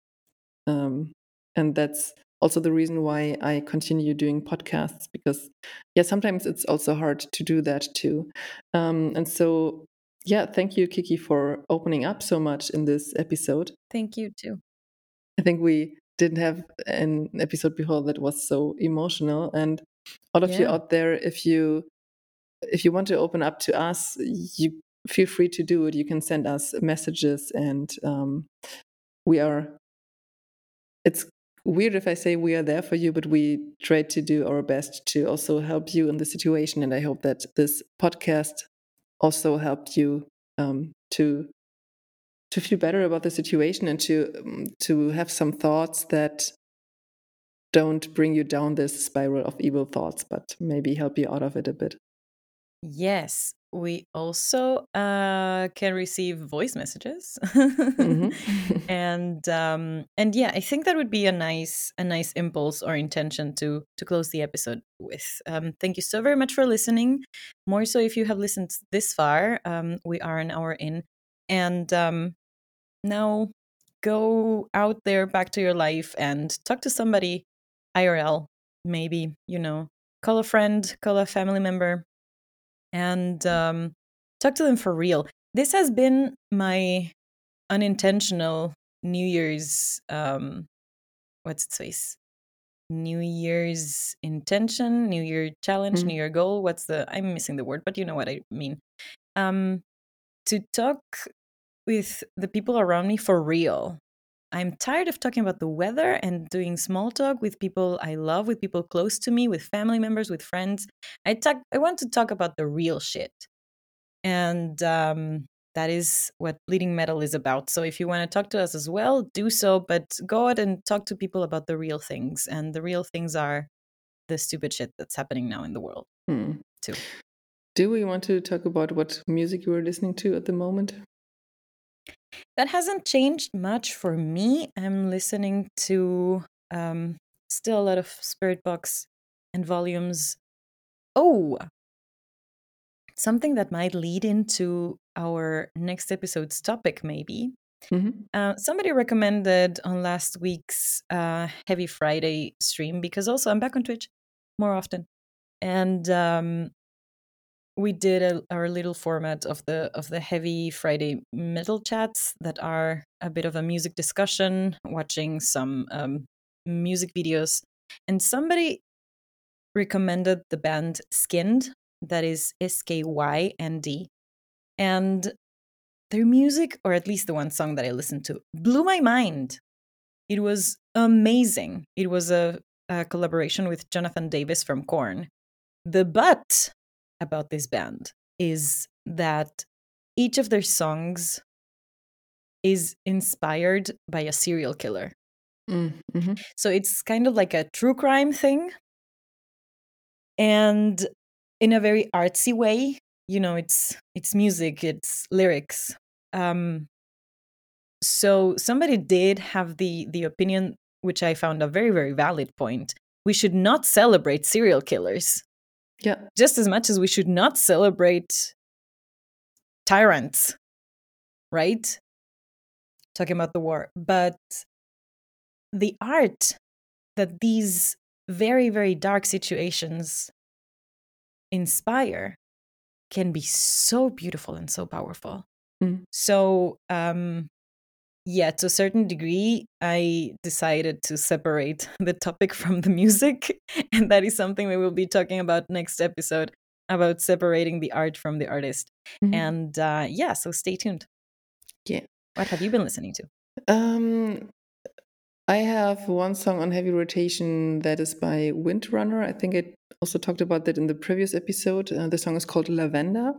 um, and that's also the reason why I continue doing podcasts because yeah, sometimes it's also hard to do that too. Um, and so yeah, thank you, Kiki, for opening up so much in this episode. Thank you too. I think we didn't have an episode before that was so emotional. And all of you out there, if you if you want to open up to us, you feel free to do it. You can send us messages, and um, we are. It's weird if I say we are there for you, but we try to do our best to also help you in the situation. And I hope that this podcast also helped you um, to to feel better about the situation and to um, to have some thoughts that don't bring you down this spiral of evil thoughts, but maybe help you out of it a bit. Yes, we also uh, can receive voice messages, Mhm. and um, and yeah, I think that would be a nice a nice impulse or intention to to close the episode with. Um, thank you so very much for listening. More so if you have listened this far. Um, we are an hour in, and um, now go out there back to your life and talk to somebody IRL. Maybe you know, call a friend, call a family member and um, talk to them for real. This has been my unintentional New Year's, um, what's its face? New Year's intention, New Year challenge, Mhm. New Year goal. What's the? I'm missing the word, but you know what I mean. Um, to talk with the people around me for real. I'm tired of talking about the weather and doing small talk with people I love, with people close to me, with family members, with friends. I talk. I want to talk about the real shit, and um, that is what bleeding metal is about. So if you want to talk to us as well, do so. But go out and talk to people about the real things, and the real things are the stupid shit that's happening now in the world Hmm. too. Do we want to talk about what music you are listening to at the moment? That hasn't changed much for me. I'm listening to um, still a lot of Spiritbox and volumes. Oh, something that might lead into our next episode's topic, maybe. Mhm. Uh, somebody recommended on last week's uh, Heavy Friday stream because also I'm back on Twitch more often, and um, we did a, our little format of the of the Heavy Friday metal chats that are a bit of a music discussion, watching some um, music videos, and somebody recommended the band Skynd, that is S K Y N D, and their music, or at least the one song that I listened to, blew my mind. It was amazing. It was a, a collaboration with Jonathan Davis from Korn. The but about this band is that each of their songs is inspired by a serial killer. Mm, mhm. So it's kind of like a true crime thing. And in a very artsy way, you know, it's it's music, it's lyrics. Um so somebody did have the the opinion which I found a very very valid point. We should not celebrate serial killers Yeah. just as much as we should not celebrate tyrants, right? Talking about the war. But the art that these very, very dark situations inspire can be so beautiful and so powerful. Mm. So, um, yeah, to a certain degree, I decided to separate the topic from the music. And that is something we will be talking about next episode about separating the art from the artist. Mhm. And uh, yeah, so stay tuned. Yeah. What have you been listening to? Um, I have one song on heavy rotation that is by Windrunner. I think I also talked about that in the previous episode. Uh, the song is called Lavender.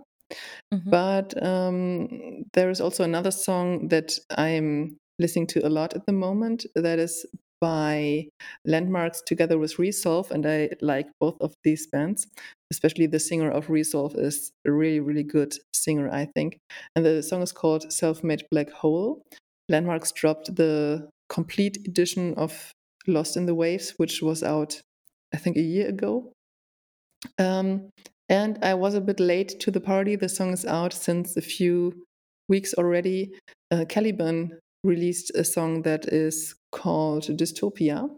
Mm-hmm. But um, there is also another song that I'm listening to a lot at the moment that is by Landmarks together with Resolve, and I like both of these bands. Especially the singer of Resolve is a really, really good singer, I think. And the song is called Self Made Black Hole. Landmarks dropped the complete edition of Lost in the Waves, which was out, I think, a year ago. Um, and I was a bit late to the party. The song is out since a few weeks already. Uh, Caliban released a song that is called Dystopia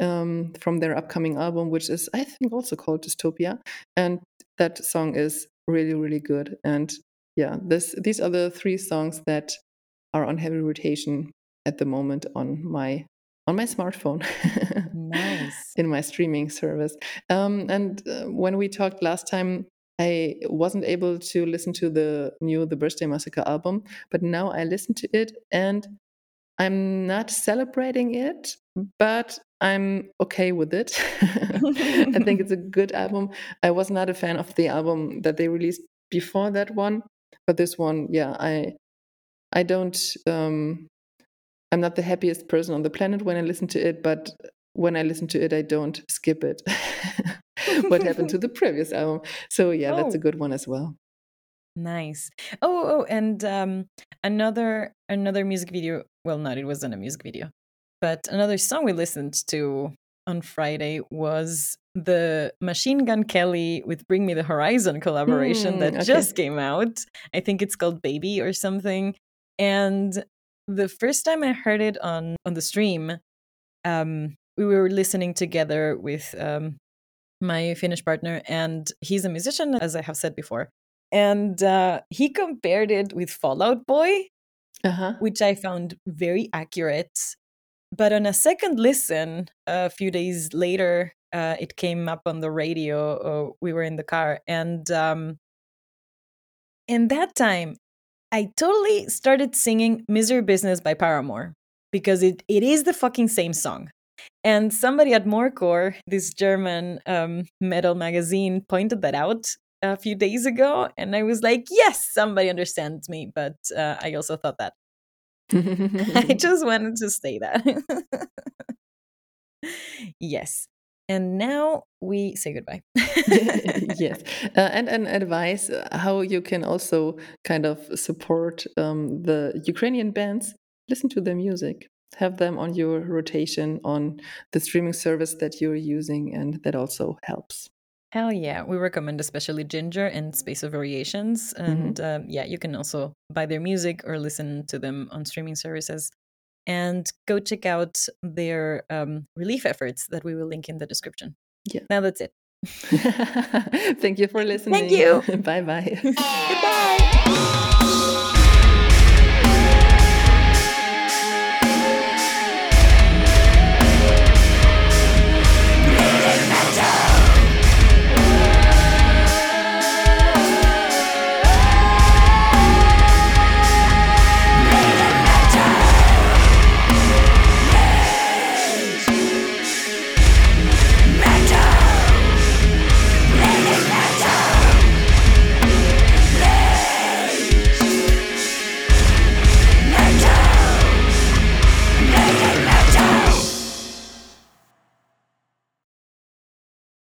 um, from their upcoming album, which is, I think, also called Dystopia. And that song is really, really good. And yeah, this these are the three songs that are on heavy rotation at the moment on my on my smartphone. nice. In my streaming service. Um, and uh, when we talked last time, I wasn't able to listen to the new The Birthday Massacre album, but now I listen to it and I'm not celebrating it, but I'm okay with it. I think it's a good album. I was not a fan of the album that they released before that one, but this one, yeah, I I don't um I'm not the happiest person on the planet when I listen to it, but when I listen to it, I don't skip it. what happened to the previous album? So yeah, oh. that's a oh. good one as well. Nice. Oh, oh, and um, another another music video. Well, not it wasn't a music video, but another song we listened to on Friday was the Machine Gun Kelly with Bring Me the Horizon collaboration mm, that okay. just came out. I think it's called Baby or something. And the first time I heard it on on the stream, um, we were listening together with um, my Finnish partner, and he's a musician, as I have said before. And uh, he compared it with Fall Out Boy, uh-huh. which I found very accurate. But on a second listen, a few days later, uh, it came up on the radio. Uh, we were in the car, and um, in that time, I totally started singing Misery Business by Paramore because it, it is the fucking same song. And somebody at Morecore, this German um, metal magazine, pointed that out a few days ago. And I was like, yes, somebody understands me. But uh, I also thought that. I just wanted to say that. yes. And now we say goodbye. yes. Uh, and an advice uh, how you can also kind of support um, the Ukrainian bands. Listen to their music, have them on your rotation on the streaming service that you're using, and that also helps. Hell yeah. We recommend especially Jinjer and Space of Variations. Mm-hmm. And mm -hmm. yeah, you can also buy their music or listen to them on streaming services and go check out their um, relief efforts that we will link in the description. Yeah. Now that's it. Thank you for listening. Thank you. bye bye. Goodbye.